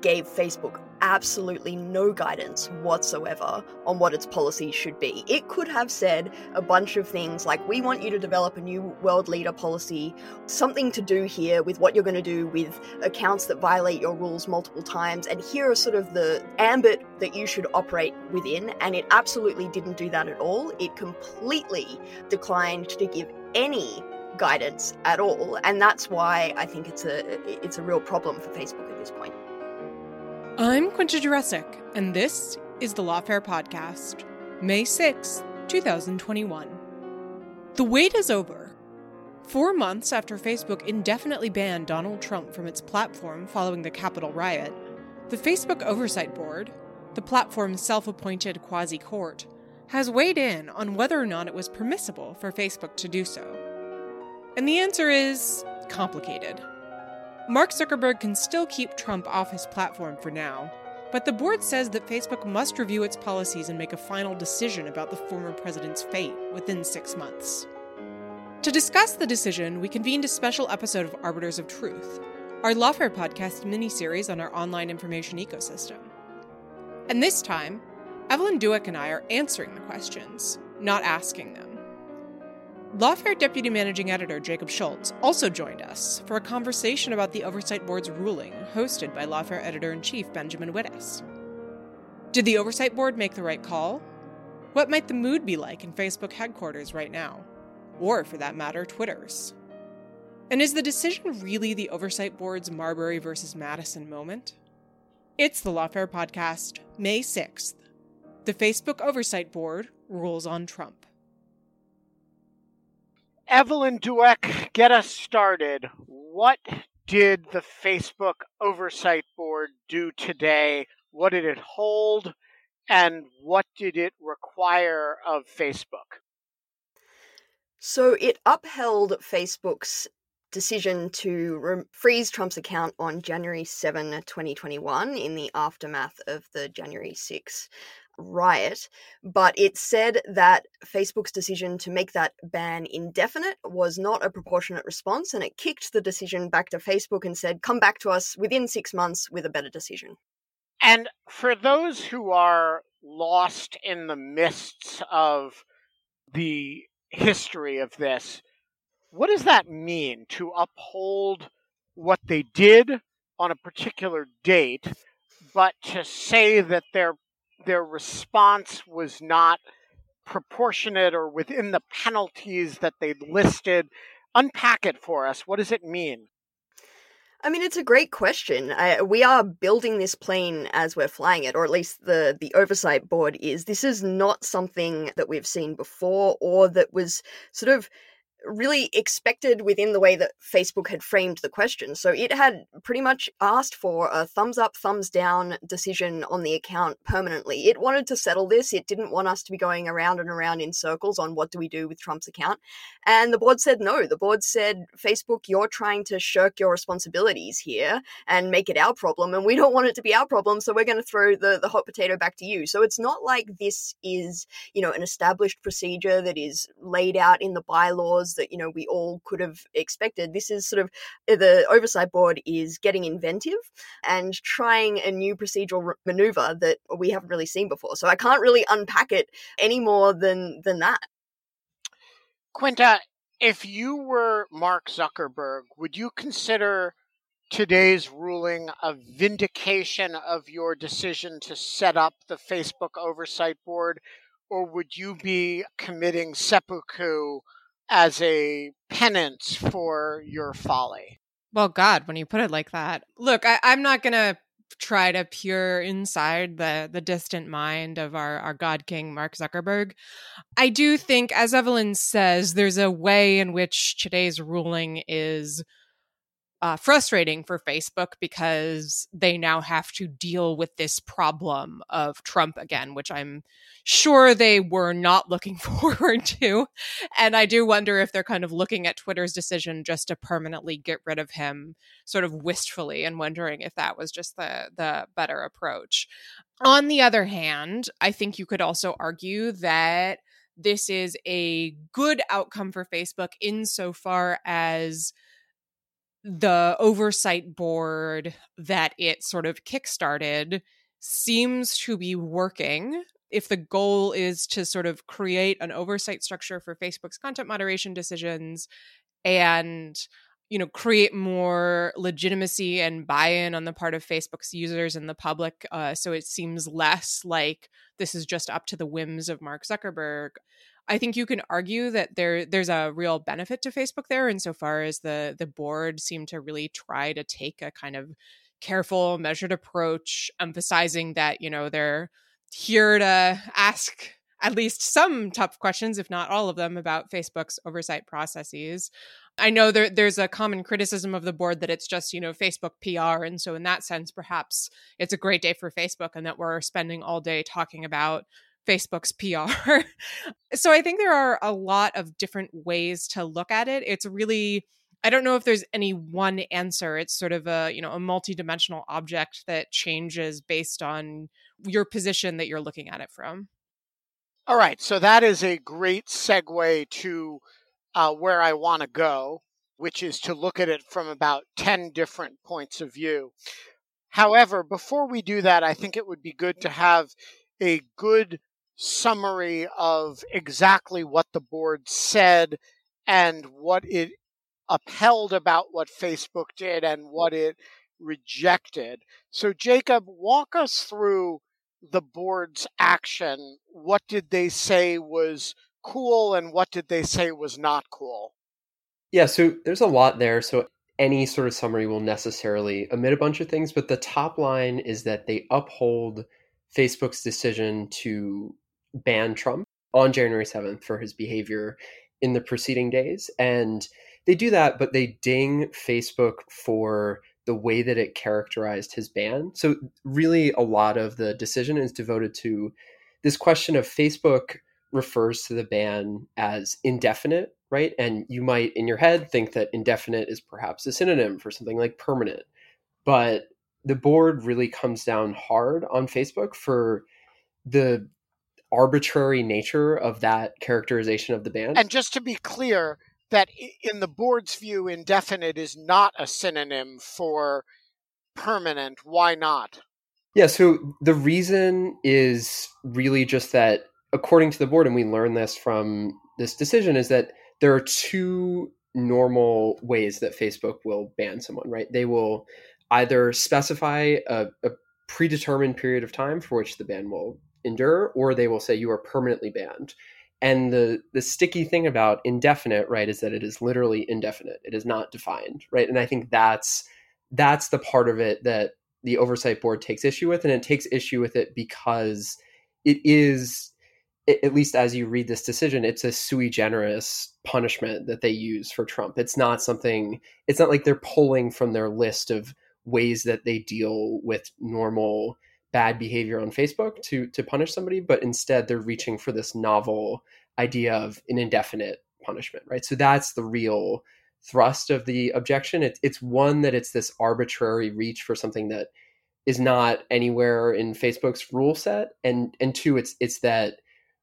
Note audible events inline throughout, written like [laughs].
gave Facebook absolutely no guidance whatsoever on what its policy should be. It could have said a bunch of things like, we want you to develop a new world leader policy, something to do here with what you're going to do with accounts that violate your rules multiple times, and here are sort of the ambit that you should operate within. And it absolutely didn't do that at all. It completely declined to give any guidance at all and that's why i think it's a it's a real problem for facebook at this point I'm Quinta Jurecic, and this is the Lawfare Podcast, May 6, 2021. The wait is over. Four months after Facebook indefinitely banned Donald Trump from its platform following the Capitol riot, the Facebook Oversight Board, the platform's self appointed quasi court, has weighed in on whether or not it was permissible for Facebook to do so. And the answer is complicated. Mark Zuckerberg can still keep Trump off his platform for now, but the board says that Facebook must review its policies and make a final decision about the former president's fate within six months. To discuss the decision, we convened a special episode of Arbiters of Truth, our Lawfare podcast mini-series on our online information ecosystem. And this time, Evelyn Douek and I are answering the questions, not asking them. Lawfare Deputy Managing Editor Jacob Schulz also joined us for a conversation about the Oversight Board's ruling, hosted by Lawfare Editor in Chief Benjamin Wittes. Did the Oversight Board make the right call? What might the mood be like in Facebook headquarters right now? Or, for that matter, Twitter's? And is the decision really the Oversight Board's Marbury versus Madison moment? It's the Lawfare Podcast, May 6th. The Facebook Oversight Board rules on Trump. Evelyn Douek, get us started. What did the Facebook Oversight Board do today? What did it hold? And what did it require of Facebook? So it upheld Facebook's decision to re- freeze Trump's account on January 7, 2021, in the aftermath of the January 6 riot, but it said that Facebook's decision to make that ban indefinite was not a proportionate response, and it kicked the decision back to Facebook and said, come back to us within six months with a better decision. And for those who are lost in the mists of the history of this, what does that mean to uphold what they did on a particular date, but to say that their their response was not proportionate or within the penalties that they listed? Unpack it for us. What does it mean? I mean, it's a great question. I, we are building this plane as we're flying it, or at least the the oversight board is. This is not something that we've seen before, or that was sort of really expected within the way that Facebook had framed the question. So it had pretty much asked for a thumbs up, thumbs down decision on the account permanently. It wanted to settle this. It didn't want us to be going around and around in circles on what do we do with Trump's account. And the board said no. The board said, Facebook, you're trying to shirk your responsibilities here and make it our problem. And we don't want it to be our problem. So we're going to throw the, the hot potato back to you. So it's not like this is, you know, an established procedure that is laid out in the bylaws that you know we all could have expected. This is sort of uh, the oversight board is getting inventive and trying a new procedural maneuver that we haven't really seen before. So I can't really unpack it any more than than that. Quinta, if you were Mark Zuckerberg, would you consider today's ruling a vindication of your decision to set up the Facebook Oversight Board, or would you be committing seppuku as a penance for your folly? Well, God, when you put it like that, look, I, I'm not to try to peer inside the the distant mind of our our god king Mark Zuckerberg. I do think as Evelyn says there's a way in which today's ruling is uh, frustrating for Facebook because they now have to deal with this problem of Trump again, which I'm sure they were not looking [laughs] forward to. And I do wonder if they're kind of looking at Twitter's decision just to permanently get rid of him sort of wistfully and wondering if that was just the the better approach. On the other hand, I think you could also argue that this is a good outcome for Facebook insofar as the oversight board that it sort of kickstarted seems to be working. If the goal is to sort of create an oversight structure for Facebook's content moderation decisions and you know create more legitimacy and buy-in on the part of facebook's users and the public uh, so it seems less like this is just up to the whims of mark zuckerberg I think you can argue that there there's a real benefit to Facebook there insofar as the the board seemed to really try to take a kind of careful, measured approach, emphasizing that, you know, they're here to ask at least some tough questions, if not all of them, about Facebook's oversight processes. I know there, there's a common criticism of the board that it's just, you know, Facebook PR. And so, in that sense, perhaps it's a great day for Facebook and that we're spending all day talking about Facebook's PR. [laughs] so I think there are a lot of different ways to look at it. It's really I don't know if there's any one answer. It's sort of a, you know, a multidimensional object that changes based on your position that you're looking at it from. All right, so that is a great segue to uh, where I want to go, which is to look at it from about 10 different points of view. However, before we do that, I think it would be good to have a good summary of exactly what the board said and what it upheld about what Facebook did and what it rejected. So, Jacob, walk us through the board's action. What did they say was cool and what did they say was not cool? Yeah, so there's a lot there. So, any sort of summary will necessarily omit a bunch of things, but the top line is that they uphold Facebook's decision to ban Trump on January 7th for his behavior in the preceding days. And they do that, but they ding Facebook for the way that it characterized his ban. So, really, a lot of the decision is devoted to this question of Facebook refers to the ban as indefinite, right? And you might, in your head, think that indefinite is perhaps a synonym for something like permanent. But the board really comes down hard on Facebook for the arbitrary nature of that characterization of the band. And just to be clear, that in the board's view, indefinite is not a synonym for permanent. Why not? Yeah, so the reason is really just that, according to the board, and we learned this from this decision, is that there are two normal ways that Facebook will ban someone, right? They will either specify a, a predetermined period of time for which the ban will endure, or they will say you are permanently banned. And the the sticky thing about indefinite, right, is that it is literally indefinite. It is not defined, right? And I think that's that's the part of it that the oversight board takes issue with, and it takes issue with it because it is at least as you read this decision, it's a sui generis punishment that they use for Trump. It's not something, it's not like they're pulling from their list of ways that they deal with normal bad behavior on Facebook to to punish somebody, but instead they're reaching for this novel idea of an indefinite punishment, right? So that's the real thrust of the objection. It, it's one that it's this arbitrary reach for something that is not anywhere in Facebook's rule set, and and two, it's it's that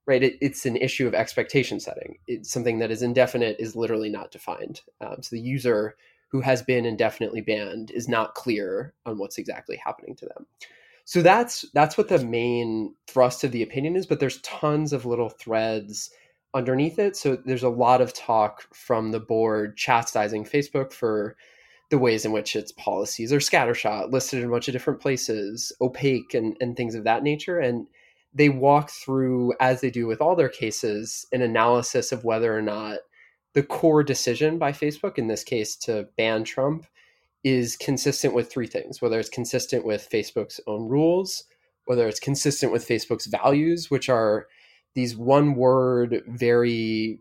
right. It, it's an issue of expectation setting. It's something that is indefinite is literally not defined. Um, so the user who has been indefinitely banned is not clear on what's exactly happening to them so that's that's what the main thrust of the opinion is but there's tons of little threads underneath it so there's a lot of talk from the board chastising facebook for the ways in which its policies are scattershot, listed in a bunch of different places, opaque, and, and things of that nature. And they walk through, as they do with all their cases, an analysis of whether or not the core decision by Facebook, in this case to ban Trump, is consistent with three things whether it's consistent with Facebook's own rules, whether it's consistent with Facebook's values, which are these one word, very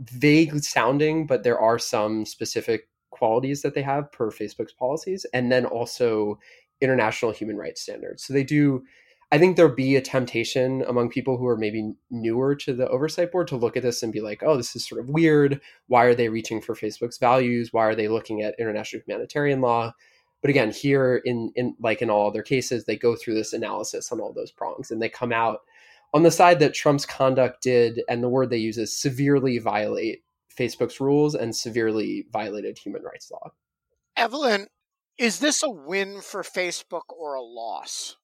vague sounding, but there are some specific qualities that they have per Facebook's policies, and then also international human rights standards. So they do. I think there'll be a temptation among people who are maybe newer to the oversight board to look at this and be like, oh, this is sort of weird. Why are they reaching for Facebook's values? Why are they looking at international humanitarian law? But again, here in, in like in all other cases, they go through this analysis on all those prongs and they come out on the side that Trump's conduct did, and the word they use is severely violate Facebook's rules and severely violated human rights law. Evelyn, is this a win for Facebook or a loss?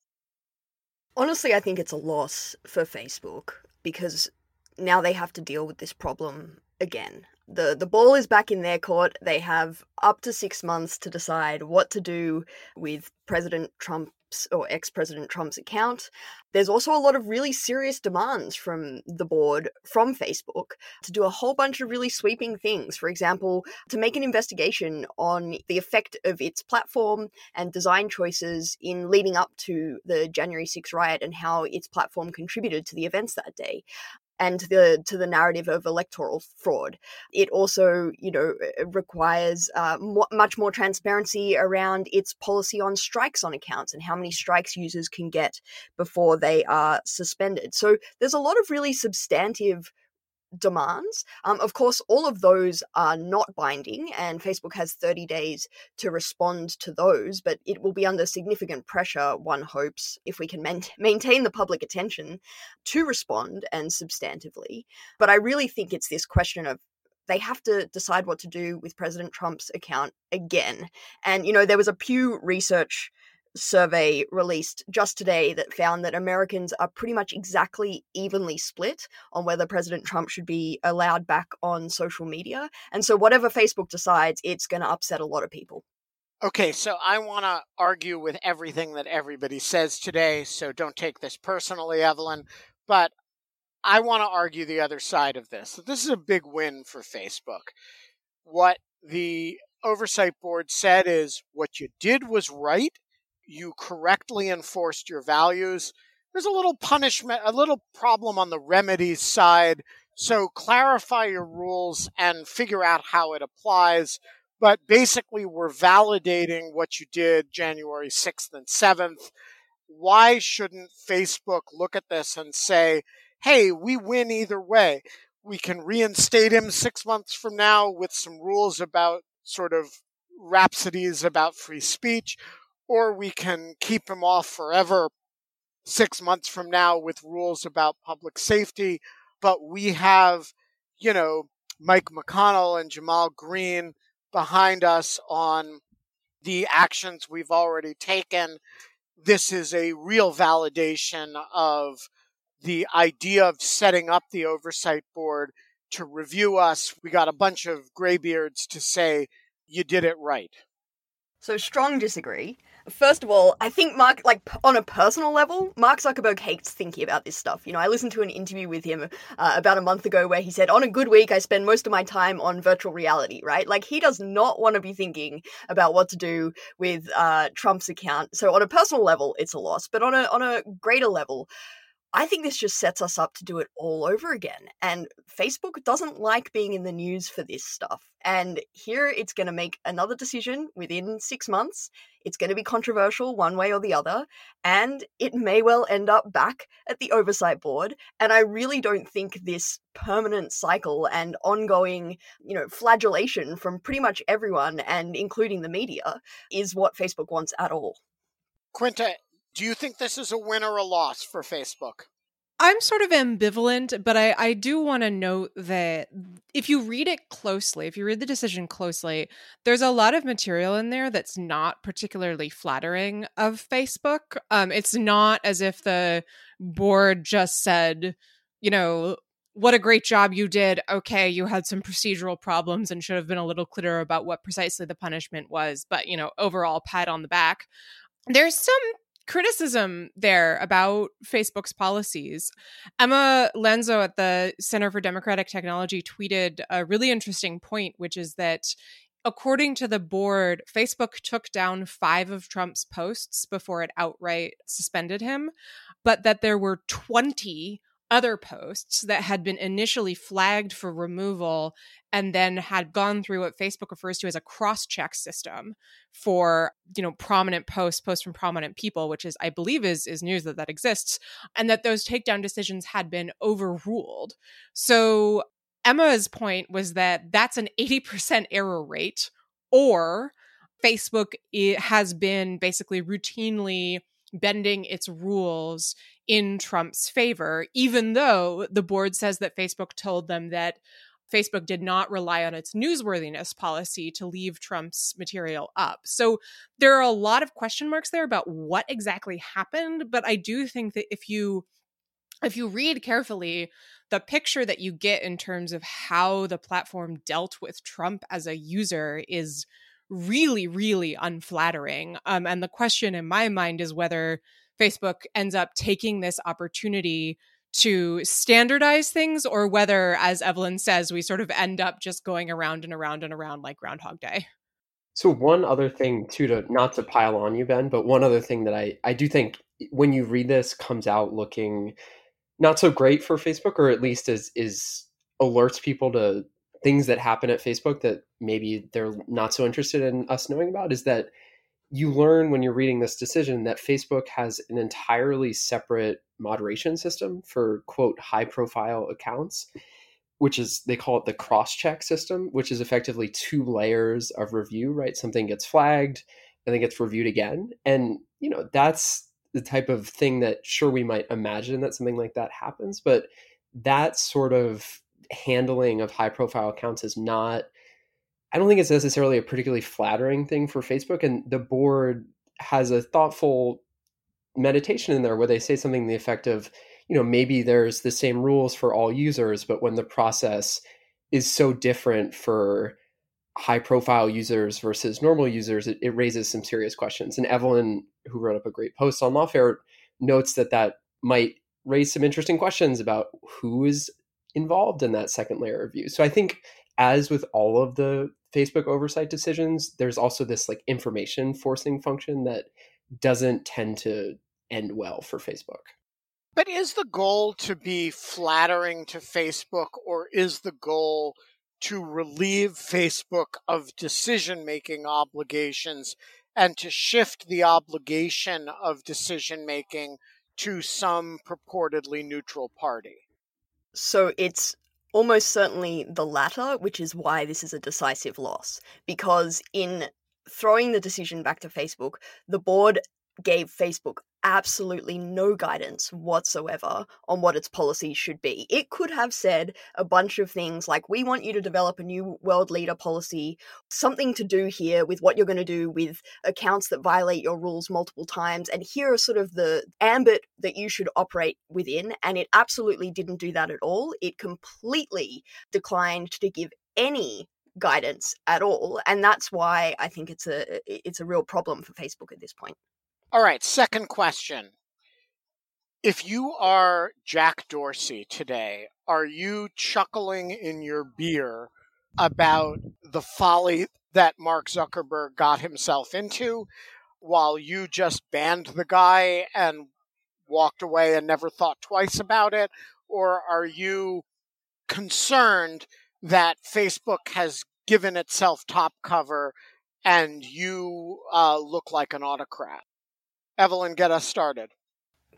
Honestly, I think it's a loss for Facebook because now they have to deal with this problem again. The the ball is back in their court. They have up to 6 months to decide what to do with President Trump or ex President Trump's account. There's also a lot of really serious demands from the board, from Facebook, to do a whole bunch of really sweeping things. For example, to make an investigation on the effect of its platform and design choices in leading up to the January 6 riot and how its platform contributed to the events that day and to the to the narrative of electoral fraud. It also, you know, requires uh, more, much more transparency around its policy on strikes on accounts and how many strikes users can get before they are suspended. So there's a lot of really substantive demands. Um, of course, all of those are not binding, and Facebook has 30 days to respond to those, but it will be under significant pressure, one hopes, if we can man- [laughs] maintain the public attention to respond and substantively. But I really think it's this question of they have to decide what to do with President Trump's account again. And, you know, there was a Pew Research survey released just today that found that Americans are pretty much exactly evenly split on whether President Trump should be allowed back on social media. And so, whatever Facebook decides, it's going to upset a lot of people. Okay, so I want to argue with everything that everybody says today, so don't take this personally, Evelyn. But I want to argue the other side of this. This is a big win for Facebook. What the oversight board said is what you did was right you correctly enforced your values. There's a little punishment, a little problem on the remedies side. So clarify your rules and figure out how it applies. But basically, we're validating what you did January 6th and 7th. Why shouldn't Facebook look at this and say, hey, we win either way? We can reinstate him six months from now with some rules about sort of rhapsodies about free speech, or we can keep him off forever six months from now with rules about public safety. But we have, you know, Mike McConnell and Jamal Greene behind us on the actions we've already taken. This is a real validation of the idea of setting up the oversight board to review us. We got a bunch of graybeards to say, you did it right. So, strong disagree. First of all, I think Mark, like on a personal level, Mark Zuckerberg hates thinking about this stuff. You know, I listened to an interview with him uh, about a month ago where he said, on a good week, I spend most of my time on virtual reality, right? Like, he does not want to be thinking about what to do with uh, Trump's account. So, on a personal level, it's a loss. But on a, on a greater level, I think this just sets us up to do it all over again. And Facebook doesn't like being in the news for this stuff. And here it's going to make another decision within six months. It's going to be controversial one way or the other. And it may well end up back at the oversight board. And I really don't think this permanent cycle and ongoing, you know, flagellation from pretty much everyone and including the media is what Facebook wants at all. Quinta, do you think this is a win or a loss for Facebook? I'm sort of ambivalent, but I, I do want to note that if you read it closely, if you read the decision closely, there's a lot of material in there that's not particularly flattering of Facebook. Um, it's not as if the board just said, you know, what a great job you did. Okay, you had some procedural problems and should have been a little clearer about what precisely the punishment was, but you know, overall pat on the back. There's some criticism there about Facebook's policies. Emma Llansó at the Center for Democratic Technology tweeted a really interesting point, which is that according to the board, Facebook took down five of Trump's posts before it outright suspended him, but that there were 20 other posts that had been initially flagged for removal and then had gone through what Facebook refers to as a cross-check system for you know prominent posts posts from prominent people which is I believe is is news that that exists and that those takedown decisions had been overruled. So Emma's point was that that's an 80% error rate or Facebook has been basically routinely bending its rules in Trump's favor, even though the board says that Facebook told them that Facebook did not rely on its newsworthiness policy to leave Trump's material up. So there are a lot of question marks there about what exactly happened, but I do think that if you if you read carefully, the picture that you get in terms of how the platform dealt with Trump as a user is really, really unflattering. Um, and the question in my mind is whether Facebook ends up taking this opportunity to standardize things or whether, as Evelyn says, we sort of end up just going around and around and around like Groundhog Day. So one other thing too to not to pile on you, Ben, but one other thing that I, I do think when you read this comes out looking not so great for Facebook, or at least is is alerts people to things that happen at Facebook that maybe they're not so interested in us knowing about is that you learn when you're reading this decision that Facebook has an entirely separate moderation system for quote high profile accounts which is they call it the cross check system which is effectively two layers of review right? Something gets flagged and then gets reviewed again. And you know that's the type of thing that sure we might imagine that something like that happens but that sort of handling of high profile accounts is not I don't think it's necessarily a particularly flattering thing for Facebook. And the board has a thoughtful meditation in there where they say something the effect of, you know, maybe there's the same rules for all users, but when the process is so different for high profile users versus normal users, it, it raises some serious questions. And Evelyn, who wrote up a great post on Lawfare, notes that that might raise some interesting questions about who is involved in that second layer of view. So I think as with all of the Facebook oversight decisions, there's also this like information forcing function that doesn't tend to end well for Facebook. But is the goal to be flattering to Facebook or is the goal to relieve Facebook of decision making obligations and to shift the obligation of decision making to some purportedly neutral party? So it's almost certainly the latter, which is why this is a decisive loss. Because in throwing the decision back to Facebook, the board gave Facebook absolutely no guidance whatsoever on what its policies should be. It could have said a bunch of things like, we want you to develop a new world leader policy, something to do here with what you're going to do with accounts that violate your rules multiple times, and here are sort of the ambit that you should operate within. And it absolutely didn't do that at all. It completely declined to give any guidance at all and that's why i think it's a it's a real problem for facebook at this point all right, second question. If you are Jack Dorsey today, are you chuckling in your beer about the folly that Mark Zuckerberg got himself into while you just banned the guy and walked away and never thought twice about it? Or are you concerned that Facebook has given itself top cover and you uh, look like an autocrat? Evelyn, get us started.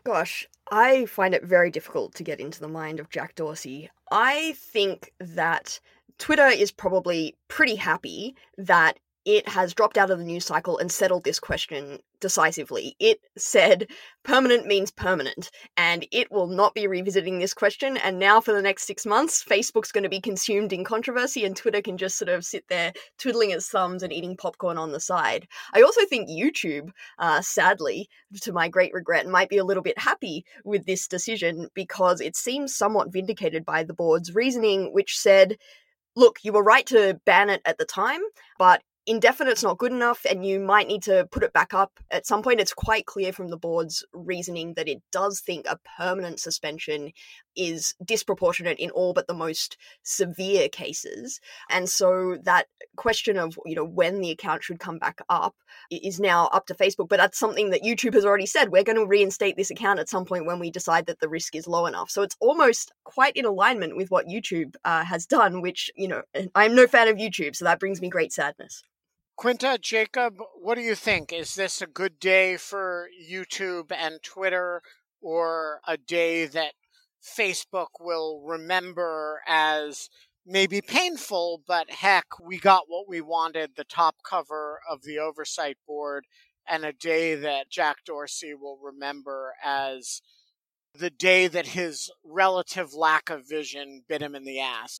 Gosh, I find it very difficult to get into the mind of Jack Dorsey. I think that Twitter is probably pretty happy that it has dropped out of the news cycle and settled this question decisively. It said permanent means permanent, and it will not be revisiting this question. And now, for the next six months, Facebook's going to be consumed in controversy, and Twitter can just sort of sit there twiddling its thumbs and eating popcorn on the side. I also think YouTube, uh, sadly, to my great regret, might be a little bit happy with this decision because it seems somewhat vindicated by the board's reasoning, which said, look, you were right to ban it at the time, but indefinite's not good enough and you might need to put it back up. At some point it's quite clear from the board's reasoning that it does think a permanent suspension is disproportionate in all but the most severe cases. And so that question of you know when the account should come back up is now up to facebook. But that's something that youtube has already said. We're going to reinstate this account at some point when we decide that the risk is low enough. So it's almost quite in alignment with what youtube uh, has done which you know i'm no fan of youtube so that brings me great sadness Quinta, Jacob, what do you think? Is this a good day for YouTube and Twitter, or a day that Facebook will remember as maybe painful, but heck, we got what we wanted the top cover of the oversight board, and a day that Jack Dorsey will remember as the day that his relative lack of vision bit him in the ass.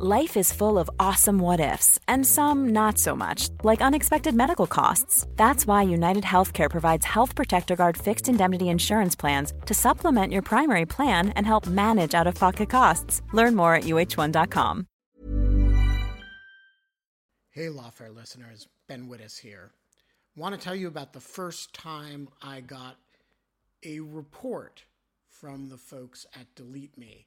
Life is full of awesome what ifs, and some not so much, like unexpected medical costs. That's why United Healthcare provides Health Protector Guard fixed indemnity insurance plans to supplement your primary plan and help manage out of pocket costs. Learn more at uh1.com. Hey, Lawfare listeners, Ben Wittes here. Want to tell you about the first time I got a report from the folks at Delete Me.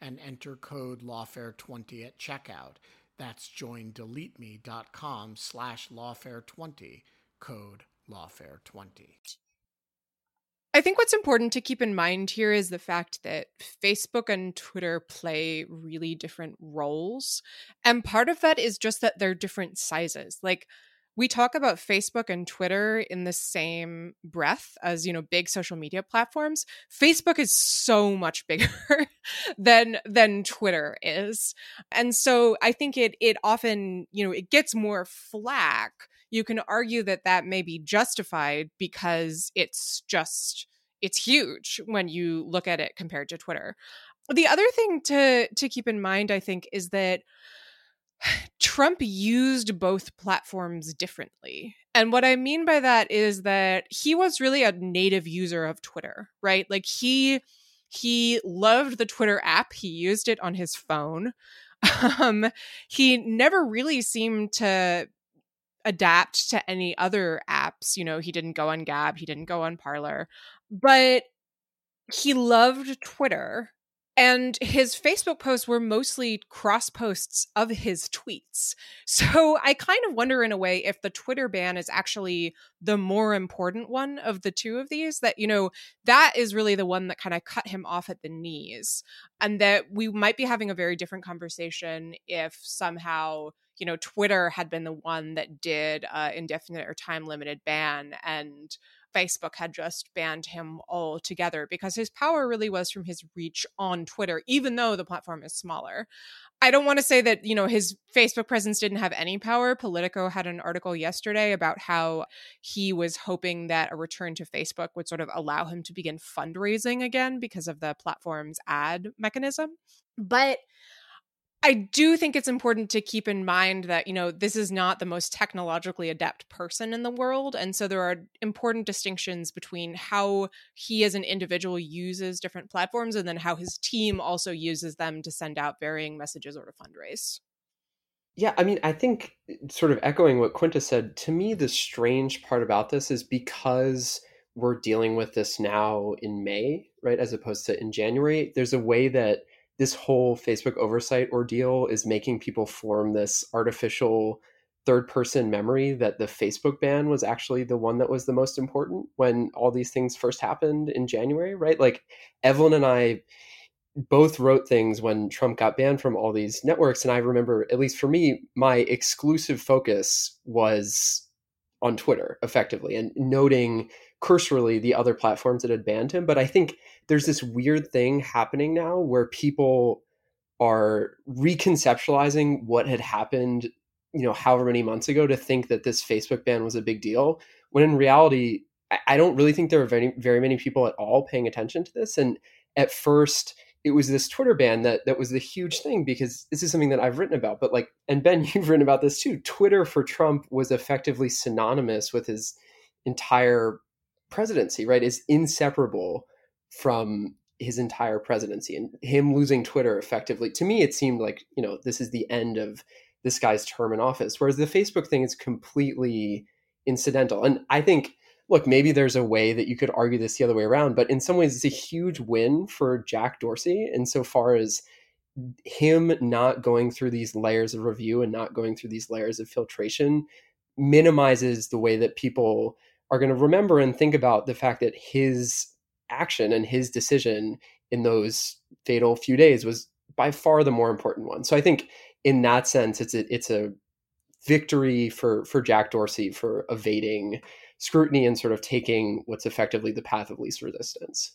and enter code lawfare20 at checkout. That's joindeleteme.com slash lawfare20, code lawfare20. I think what's important to keep in mind here is the fact that Facebook and Twitter play really different roles. And part of that is just that they're different sizes. Like, we talk about Facebook and Twitter in the same breath as, you know, big social media platforms. Facebook is so much [laughs] bigger than than Twitter is. And so I think it it often, you know, it gets more flack you can argue that that may be justified because it's just it's huge when you look at it compared to Twitter. The other thing to to keep in mind I think is that Trump used both platforms differently. And what I mean by that is that he was really a native user of Twitter, right? Like he he loved the Twitter app. He used it on his phone. [laughs] Um, he never really seemed to adapt to any other apps. You know, he didn't go on Gab, he didn't go on Parler, but he loved Twitter. And his Facebook posts were mostly cross posts of his tweets. [laughs] So I kind of wonder, in a way, if the Twitter ban is actually the more important one of the two of these. That, you know, that is really the one that kind of cut him off at the knees. And that we might be having a very different conversation if somehow you know twitter had been the one that did uh, indefinite or time limited ban and facebook had just banned him altogether because his power really was from his reach on twitter even though the platform is smaller I don't want to say that, you know, his Facebook presence didn't have any power. Politico had an article yesterday about how he was hoping that a return to Facebook would sort of allow him to begin fundraising again because of the platform's ad mechanism. But I do think it's important to keep in mind that, you know, this is not the most technologically adept person in the world. And so there are important distinctions between how he as an individual uses different platforms and then how his team also uses them to send out varying messages or to fundraise. Yeah, I mean, I think sort of echoing what Quinta said, to me, the strange part about this is because we're dealing with this now in May, right, as opposed to in January, there's a way that this whole Facebook oversight ordeal is making people form this artificial third person memory that the Facebook ban was actually the one that was the most important when all these things first happened in January, right? Like Evelyn and I both wrote things when Trump got banned from all these networks. And I remember, at least for me, my exclusive focus was on Twitter effectively and noting cursorily the other platforms that had banned him. But I think there's this weird thing happening now where people are reconceptualizing what had happened, you know, however many months ago to think that this Facebook ban was a big deal. When in reality, I don't really think there are very very many people at all paying attention to this. And at first, it was this Twitter ban that that was the huge thing because this is something that I've written about. But like, and Ben, [laughs] you've written about this too. Twitter for Trump was effectively synonymous with his entire presidency, right, is inseparable from his entire presidency and him losing Twitter effectively. To me, it seemed like, you know, this is the end of this guy's term in office. Whereas the Facebook thing is completely incidental. And I think, look, maybe there's a way that you could argue this the other way around, but in some ways, it's a huge win for Jack Dorsey insofar as him not going through these layers of review and not going through these layers of filtration minimizes the way that people are going to remember and think about the fact that his action and his decision in those fatal few days was by far the more important one. So I think in that sense, it's a, it's a victory for for Jack Dorsey for evading scrutiny and sort of taking what's effectively the path of least resistance.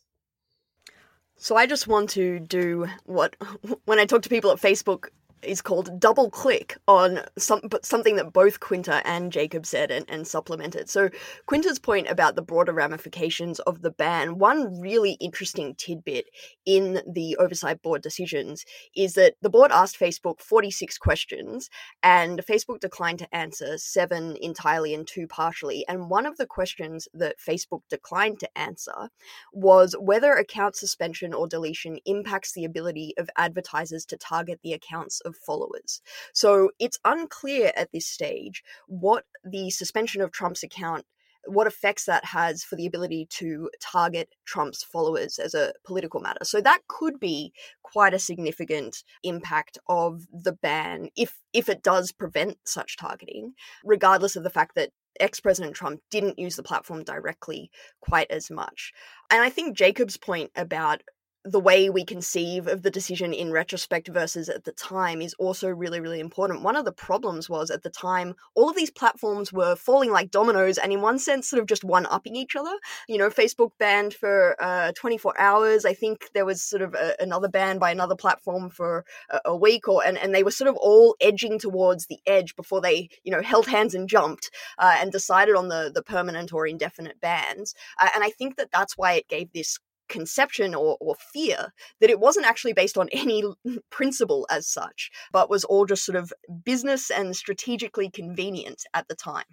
So I just want to do what [laughs] when I talk to people at Facebook is called double click on some, something that both Quinta and Jacob said and, and supplemented. So, Quinta's point about the broader ramifications of the ban, one really interesting tidbit in the oversight board decisions is that the board asked Facebook 46 questions and Facebook declined to answer seven entirely and two partially. And one of the questions that Facebook declined to answer was whether account suspension or deletion impacts the ability of advertisers to target the accounts of followers. So it's unclear at this stage what the suspension of Trump's account what effects that has for the ability to target Trump's followers as a political matter. So that could be quite a significant impact of the ban if if it does prevent such targeting, regardless of the fact that ex-president Trump didn't use the platform directly quite as much. And I think Jacob's point about the way we conceive of the decision in retrospect versus at the time is also really, really important. One of the problems was at the time, all of these platforms were falling like dominoes and, in one sense, sort of just one upping each other. You know, Facebook banned for uh, 24 hours. I think there was sort of a, another ban by another platform for a, a, week, or and, and they were sort of all edging towards the edge before they, you know, held hands and jumped uh, and decided on the, the permanent or indefinite bans. Uh, and I think that that's why it gave this conception or, or fear that it wasn't actually based on any [laughs] principle as such, but was all just sort of business and strategically convenient at the time.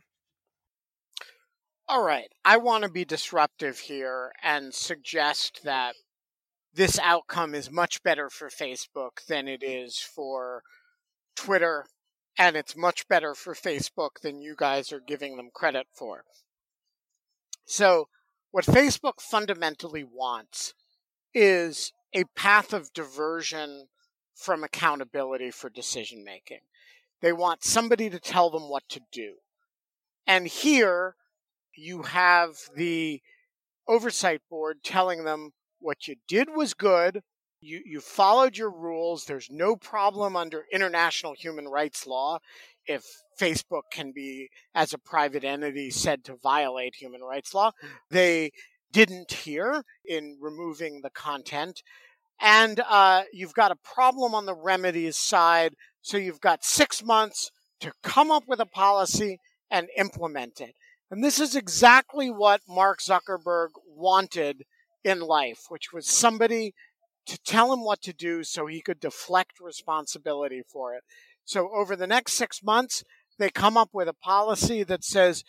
All right. I want to be disruptive here and suggest that this outcome is much better for Facebook than it is for Twitter, and it's much better for Facebook than you guys are giving them credit for. So, what Facebook fundamentally wants is a path of diversion from accountability for decision making. They want somebody to tell them what to do. And here you have the oversight board telling them what you did was good. You, you followed your rules. There's no problem under international human rights law if Facebook can be, as a private entity, said to violate human rights law. They didn't here in removing the content. And uh, you've got a problem on the remedies side. So you've got six months to come up with a policy and implement it. And this is exactly what Mark Zuckerberg wanted in life, which was somebody to tell him what to do so he could deflect responsibility for it. So over the next six months, they come up with a policy that says,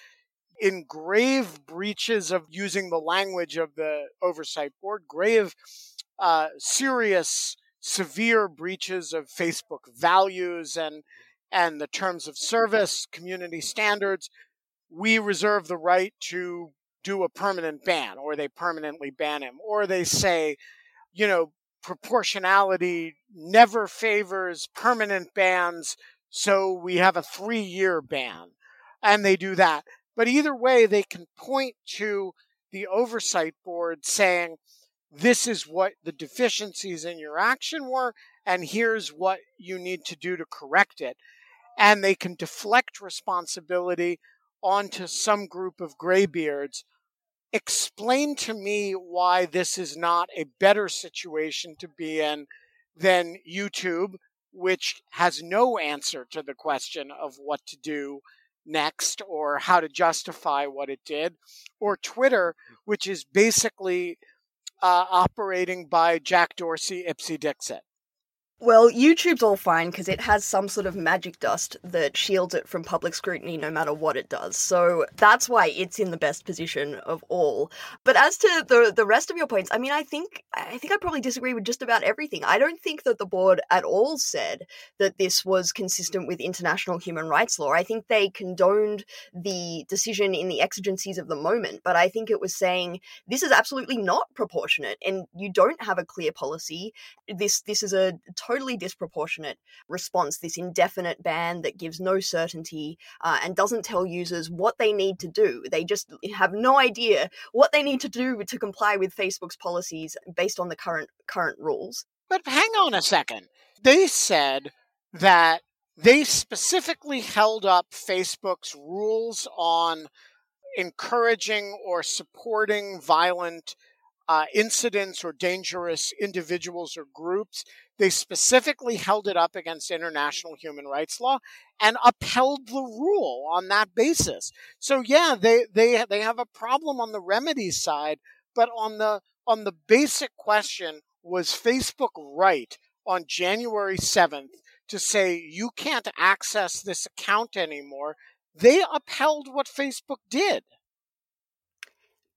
in grave breaches of using the language of the oversight board, grave, uh, serious, severe breaches of Facebook values and and the terms of service, community standards, we reserve the right to do a permanent ban, or they permanently ban him, or they say, you know, proportionality never favors permanent bans, so we have a three year ban. And they do that. But either way, they can point to the oversight board saying, this is what the deficiencies in your action were, and here's what you need to do to correct it. And they can deflect responsibility onto some group of graybeards explain to me why this is not a better situation to be in than YouTube, which has no answer to the question of what to do next or how to justify what it did, or Twitter, which is basically uh, operating by Jack Dorsey, Ipse Dixit. Well, YouTube's all fine because it has some sort of magic dust that shields it from public scrutiny no matter what it does. So that's why it's in the best position of all. But as to the the rest of your points, I mean, I think I think I probably disagree with just about everything. I don't think that the board at all said that this was consistent with international human rights law. I think they condoned the decision in the exigencies of the moment, but I think it was saying this is absolutely not proportionate and you don't have a clear policy. This this is a totally disproportionate response, this indefinite ban that gives no certainty uh, and doesn't tell users what they need to do. They just have no idea what they need to do to comply with Facebook's policies based on the current current rules. But hang on a second. They said that they specifically held up Facebook's rules on encouraging or supporting violent uh, incidents or dangerous individuals or groups. They specifically held it up against international human rights law and upheld the rule on that basis. So yeah, they, they, they have a problem on the remedies side, but on the, on the basic question, was Facebook right on January 7th to say you can't access this account anymore? They upheld what Facebook did.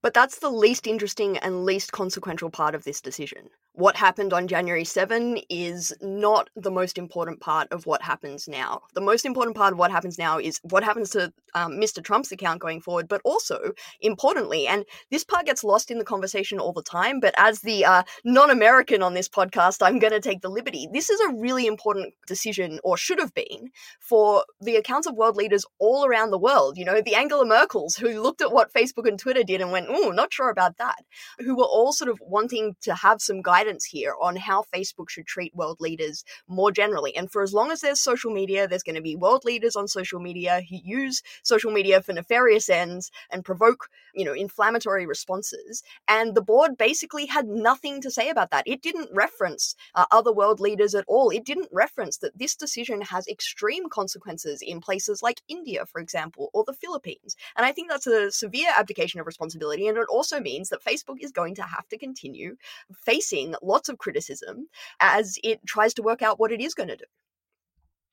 But that's the least interesting and least consequential part of this decision what happened on January 7 is not the most important part of what happens now. The most important part of what happens now is what happens to um, Mr. Trump's account going forward, but also, importantly, and this part gets lost in the conversation all the time, but as the uh, non American on this podcast, I'm going to take the liberty. This is a really important decision, or should have been, for the accounts of world leaders all around the world. You know, the Angela Merkels, who looked at what Facebook and Twitter did and went, oh, not sure about that, who were all sort of wanting to have some guidance guidance here on how Facebook should treat world leaders more generally. And for as long as there's social media, there's going to be world leaders on social media who use social media for nefarious ends and provoke, you know, inflammatory responses. And the board basically had nothing to say about that. It didn't reference uh, other world leaders at all. It didn't reference that this decision has extreme consequences in places like India, for example, or the Philippines. And I think that's a severe abdication of responsibility. And it also means that Facebook is going to have to continue facing lots of criticism as it tries to work out what it is going to do.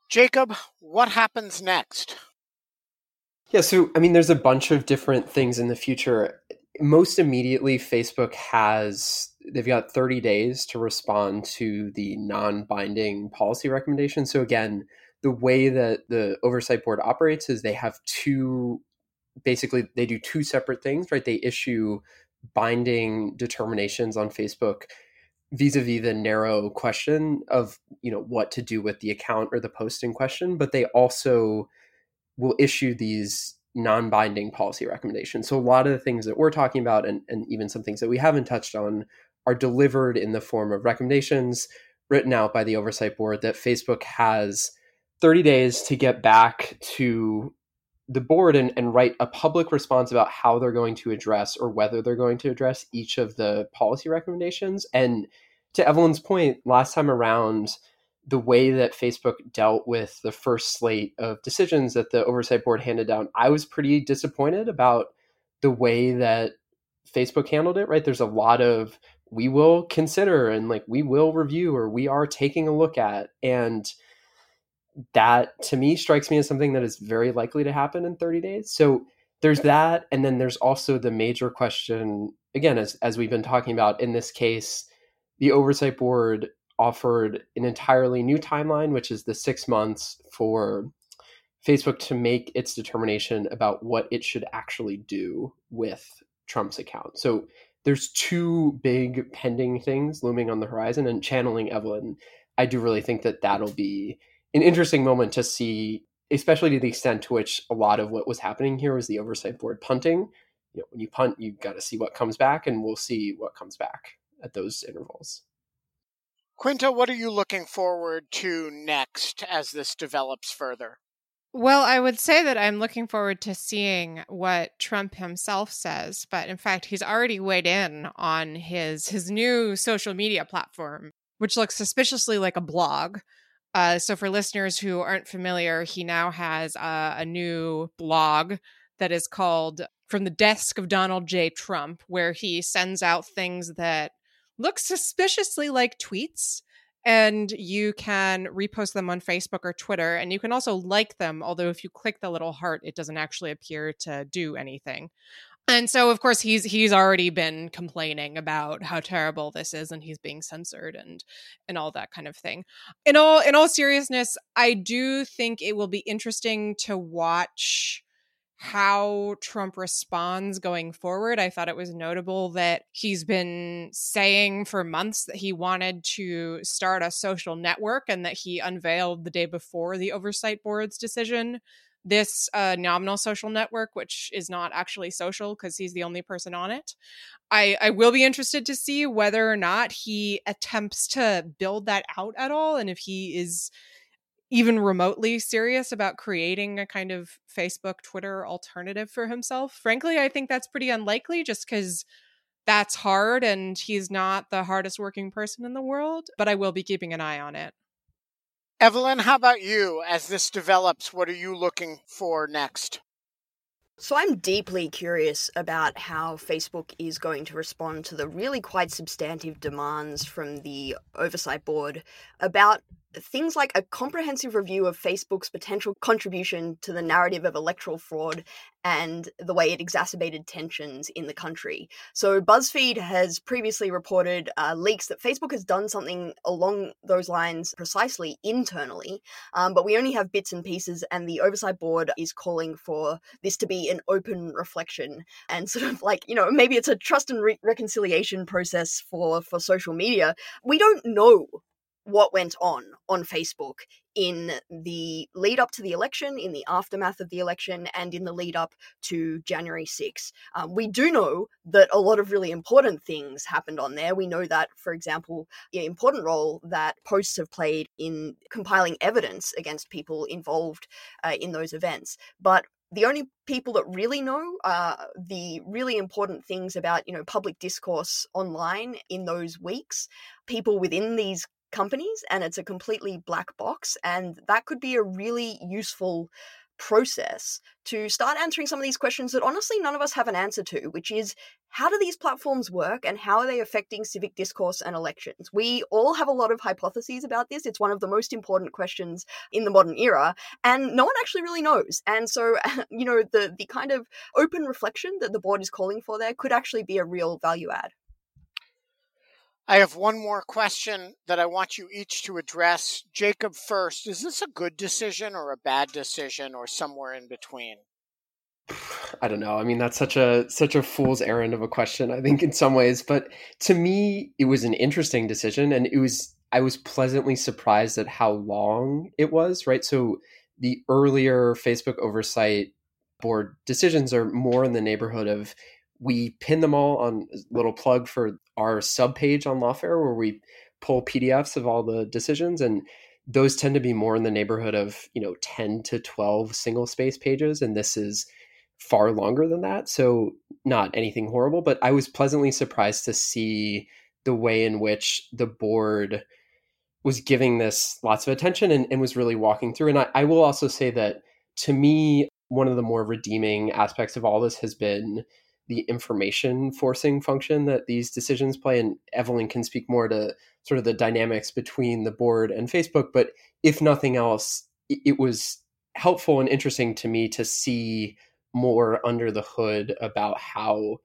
Jacob, what happens next? Yeah, so I mean, there's a bunch of different things in the future. Most immediately, Facebook has they've got 30 days to respond to the non-binding policy recommendation. So again, the way that the oversight board operates is they have two basically they do two separate things, right? They issue binding determinations on Facebook vis-a-vis the narrow question of you know what to do with the account or the post in question but they also will issue these non-binding policy recommendations. So a lot of the things that we're talking about and, and even some things that we haven't touched on are delivered in the form of recommendations written out by the oversight board that facebook has 30 days to get back to the board and, and write a public response about how they're going to address or whether they're going to address each of the policy recommendations. And to Evelyn's point, last time around, the way that Facebook dealt with the first slate of decisions that the oversight board handed down, I was pretty disappointed about the way that Facebook handled it, right? There's a lot of we will consider and like we will review or we are taking a look at. And that to me strikes me as something that is very likely to happen in 30 days. So there's that. And then there's also the major question, again, as, as we've been talking about in this case, the oversight board offered an entirely new timeline, which is the six months for Facebook to make its determination about what it should actually do with Trump's account. So there's two big pending things looming on the horizon, and channeling Evelyn, I do really think that that'll be an interesting moment to see, especially to the extent to which a lot of what was happening here was the oversight board punting. You know, when you punt, you've got to see what comes back, and we'll see what comes back at those intervals. Quinta, what are you looking forward to next as this develops further? Well, I would say that I'm looking forward to seeing what Trump himself says, but in fact, he's already weighed in on his his new social media platform, which looks suspiciously like a blog. Uh, so, for listeners who aren't familiar, he now has uh, a new blog that is called From the Desk of Donald J. Trump, where he sends out things that look suspiciously like tweets. And you can repost them on Facebook or Twitter, and you can also like them. Although, if you click the little heart, it doesn't actually appear to do anything. And so of course he's he's already been complaining about how terrible this is and he's being censored and and all that kind of thing. In all in all seriousness, I do think it will be interesting to watch how Trump responds going forward. I thought it was notable that he's been saying for months that he wanted to start a social network and that he unveiled the day before the oversight board's decision this uh, nominal social network, which is not actually social because he's the only person on it. I, I will be interested to see whether or not he attempts to build that out at all and if he is even remotely serious about creating a kind of Facebook, Twitter alternative for himself. Frankly, I think that's pretty unlikely just because that's hard and he's not the hardest working person in the world, but I will be keeping an eye on it. Evelyn, how about you? As this develops, what are you looking for next? So, I'm deeply curious about how Facebook is going to respond to the really quite substantive demands from the Oversight Board about things like a comprehensive review of Facebook's potential contribution to the narrative of electoral fraud and the way it exacerbated tensions in the country. So, BuzzFeed has previously reported uh, leaks that Facebook has done something along those lines precisely internally, um, but we only have bits and pieces, and the Oversight Board is calling for this to be an open reflection and [laughs] sort of like, you know, maybe it's a trust and re- reconciliation process for, for social media. We don't know what went on on Facebook in the lead up to the election, in the aftermath of the election, and in the lead up to January 6. Um, we do know that a lot of really important things happened on there. We know that, for example, the important role that posts have played in compiling evidence against people involved uh, in those events. But the only people that really know uh, the really important things about you know public discourse online in those weeks people within these companies and it's a completely black box and that could be a really useful process to start answering some of these questions that honestly none of us have an answer to which is how do these platforms work and how are they affecting civic discourse and elections? We all have a lot of hypotheses about this. It's one of the most important questions in the modern era and no one actually really knows and so [laughs] you know the the kind of open reflection that the board is calling for there could actually be a real value add I have one more question that I want you each to address. Jacob first. Is this a good decision or a bad decision or somewhere in between? I don't know. I mean, that's such a such a fool's errand of a question, I think in some ways, but to me it was an interesting decision and it was I was pleasantly surprised at how long it was, right? So the earlier Facebook oversight board decisions are more in the neighborhood of we pin them all on little plug for our sub page on Lawfare where we pull PDFs of all the decisions and those tend to be more in the neighborhood of, you know, 10 to 12 single space pages and this is far longer than that. So not anything horrible, but I was pleasantly surprised to see the way in which the board was giving this lots of attention and, and was really walking through. And I, I will also say that to me, one of the more redeeming aspects of all this has been the information forcing function that these decisions play. And Evelyn can speak more to sort of the dynamics between the board and Facebook. But if nothing else, it was helpful and interesting to me to see more under the hood about how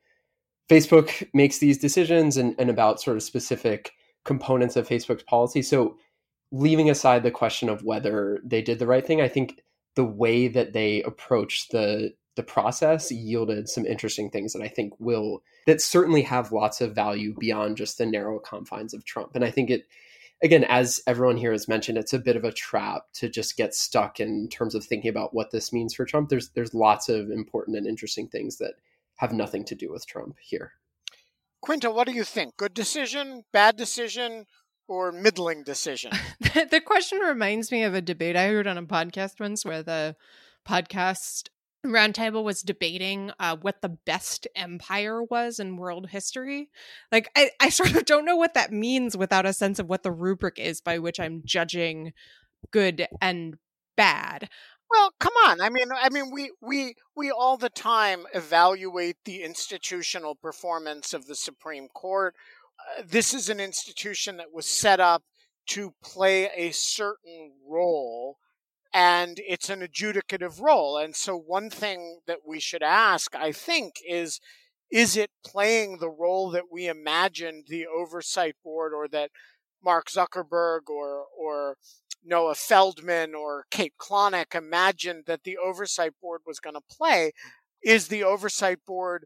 Facebook makes these decisions and, and about sort of specific components of Facebook's policy. So, leaving aside the question of whether they did the right thing, I think the way that they approach the the process yielded some interesting things that I think will that certainly have lots of value beyond just the narrow confines of Trump. And I think it again, as everyone here has mentioned, it's a bit of a trap to just get stuck in terms of thinking about what this means for Trump. There's there's lots of important and interesting things that have nothing to do with Trump here. Quinta, what do you think? Good decision, bad decision, or middling decision? [laughs] the question reminds me of a debate I heard on a podcast once where the podcast roundtable was debating uh, what the best empire was in world history. Like I, I [laughs] sort of don't know what that means without a sense of what the rubric is by which i'm judging good and bad. Well come on i mean i mean we we we all the time evaluate the institutional performance of the supreme court. Uh, this is an institution that was set up to play a certain role and it's an adjudicative role. And so, one thing that we should ask, I think, is is it playing the role that we imagined the oversight board or that Mark Zuckerberg or or Noah Feldman or Kate Klonick imagined that the oversight board was going to play. Is the oversight board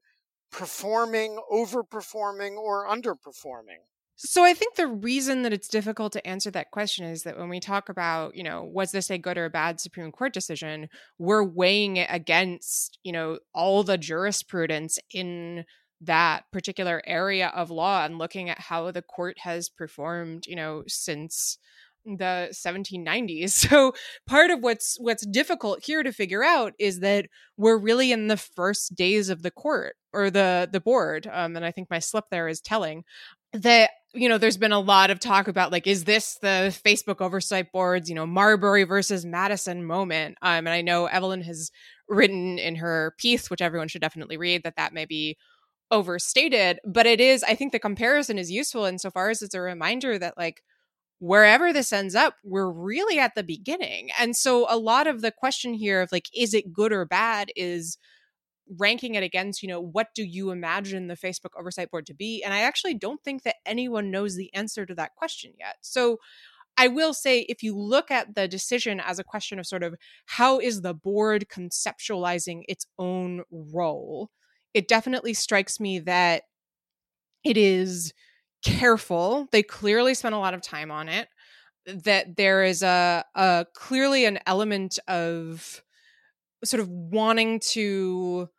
performing, overperforming, or underperforming? So I think the reason that it's difficult to answer that question is that when we talk about, you know, was this a good or a bad Supreme Court decision, we're weighing it against, you know, all the jurisprudence in that particular area of law and looking at how the court has performed, you know, since the 1790s. [laughs] So part of what's what's difficult here to figure out is that we're really in the first days of the court or the the board. Um, and I think my slip there is telling that you know there's been a lot of talk about like is this the facebook oversight boards you know marbury versus madison moment? Um and i know evelyn has written in her piece which everyone should definitely read that that may be overstated but it is i think the comparison is useful insofar as it's a reminder that like wherever this ends up we're really at the beginning. And so a lot of the question here of like is it good or bad is ranking it against, you know, what do you imagine the Facebook oversight board to be? And I actually don't think that anyone knows the answer to that question yet. So I will say, if you look at the decision as a question of sort of how is the board conceptualizing its own role, it definitely strikes me that it is careful. They clearly spent a lot of time on it. That there is a, a clearly an element of sort of wanting to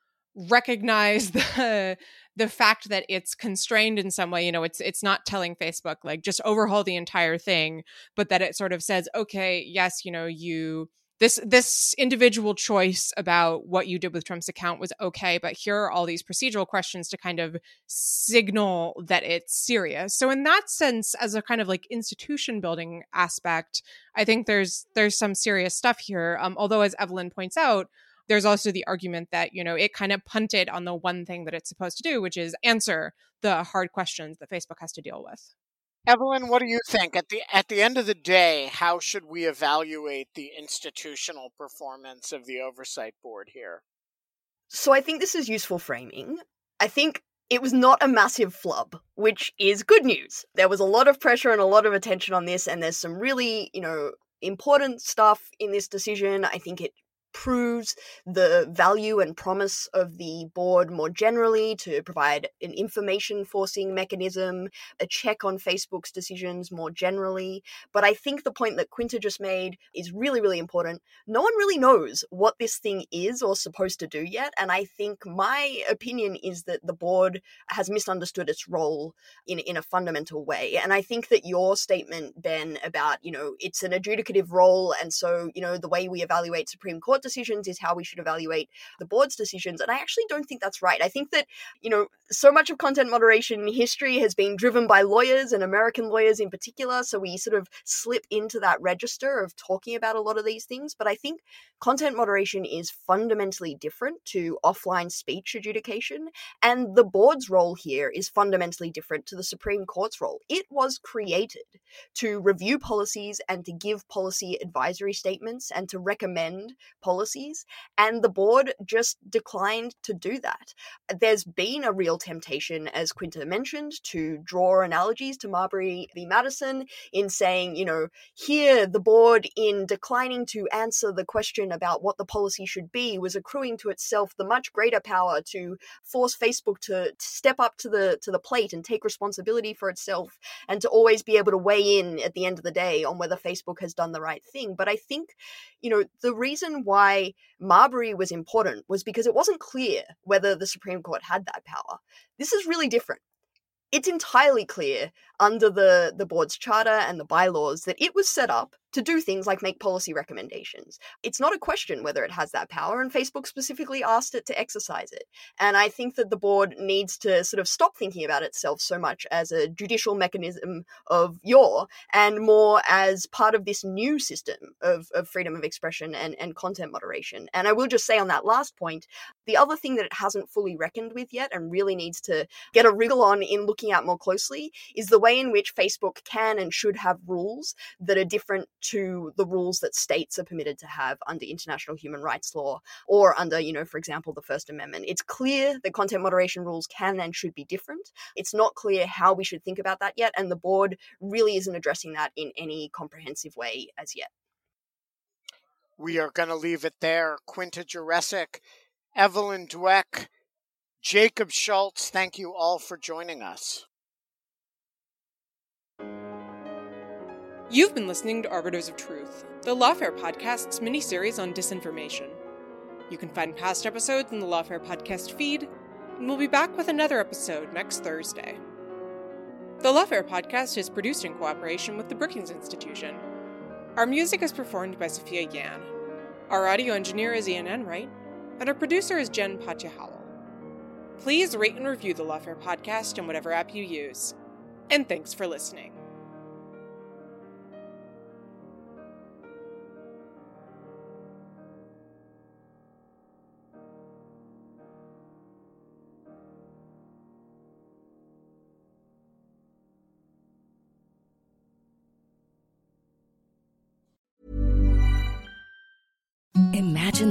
recognize [laughs] the the fact that it's constrained in some way you know it's it's not telling facebook like just overhaul the entire thing but that it sort of says okay yes you know you this this individual choice about what you did with Trump's account was okay, but here are all these procedural questions to kind of signal that it's serious. So in that sense, as a kind of like institution building aspect, I think there's there's some serious stuff here. Um, although as Evelyn points out, there's also the argument that, you know, it kind of punted on the one thing that it's supposed to do, which is answer the hard questions that Facebook has to deal with. Evelyn, what do you think? At the at the end of the day, how should we evaluate the institutional performance of the oversight board here? So I think this is useful framing. I think it was not a massive flub, which is good news. There was a lot of pressure and a lot of attention on this, and there's some really, you know, important stuff in this decision. I think it proves the value and promise of the board more generally to provide an information forcing mechanism, a check on Facebook's decisions more generally. But I think the point that Quinta just made is really, really important. No one really knows what this thing is or supposed to do yet. And I think my opinion is that the board has misunderstood its role in, in a fundamental way. And I think that your statement, Ben, about, you know, it's an adjudicative role. And so, you know, the way we evaluate Supreme Court decisions is how we should evaluate the board's decisions. And I actually don't think that's right. I think that, you know, so much of content moderation history has been driven by lawyers and American lawyers in particular. So we sort of slip into that register of talking about a lot of these things. But I think content moderation is fundamentally different to offline speech adjudication. And the board's role here is fundamentally different to the Supreme Court's role. It was created to review policies and to give policy advisory statements and to recommend policies, and the board just declined to do that. There's been a real temptation, as Quinta mentioned, to draw analogies to Marbury v. Madison in saying, you know, here the board, in declining to answer the question about what the policy should be, was accruing to itself the much greater power to force Facebook to step up to the to the plate and take responsibility for itself and to always be able to weigh in at the end of the day on whether Facebook has done the right thing. But I think, you know, the reason why why Marbury was important was because it wasn't clear whether the Supreme Court had that power. This is really different. It's entirely clear under the, the board's charter and the bylaws that it was set up to do things like make policy recommendations. It's not a question whether it has that power, and Facebook specifically asked it to exercise it. And I think that the board needs to sort of stop thinking about itself so much as a judicial mechanism of yaw and more as part of this new system of, of freedom of expression and, and content moderation. And I will just say on that last point, the other thing that it hasn't fully reckoned with yet and really needs to get a wriggle on in looking at more closely is the way in which Facebook can and should have rules that are different to the rules that states are permitted to have under international human rights law or under, you know, for example, the First Amendment. It's clear that content moderation rules can and should be different. It's not clear how we should think about that yet, and the board really isn't addressing that in any comprehensive way as yet. We are going to leave it there. Quinta Jurecic, Evelyn Douek, Jacob Schulz, thank you all for joining us. You've been listening to Arbiters of Truth, the Lawfare podcast's mini-series on disinformation. You can find past episodes in the Lawfare podcast feed, and we'll be back with another episode next Thursday. The Lawfare podcast is produced in cooperation with the Brookings Institution. Our music is performed by Sophia Yan. Our audio engineer is Ian Enright, and our producer is Jen Patja Please rate and review the Lawfare podcast in whatever app you use. And thanks for listening.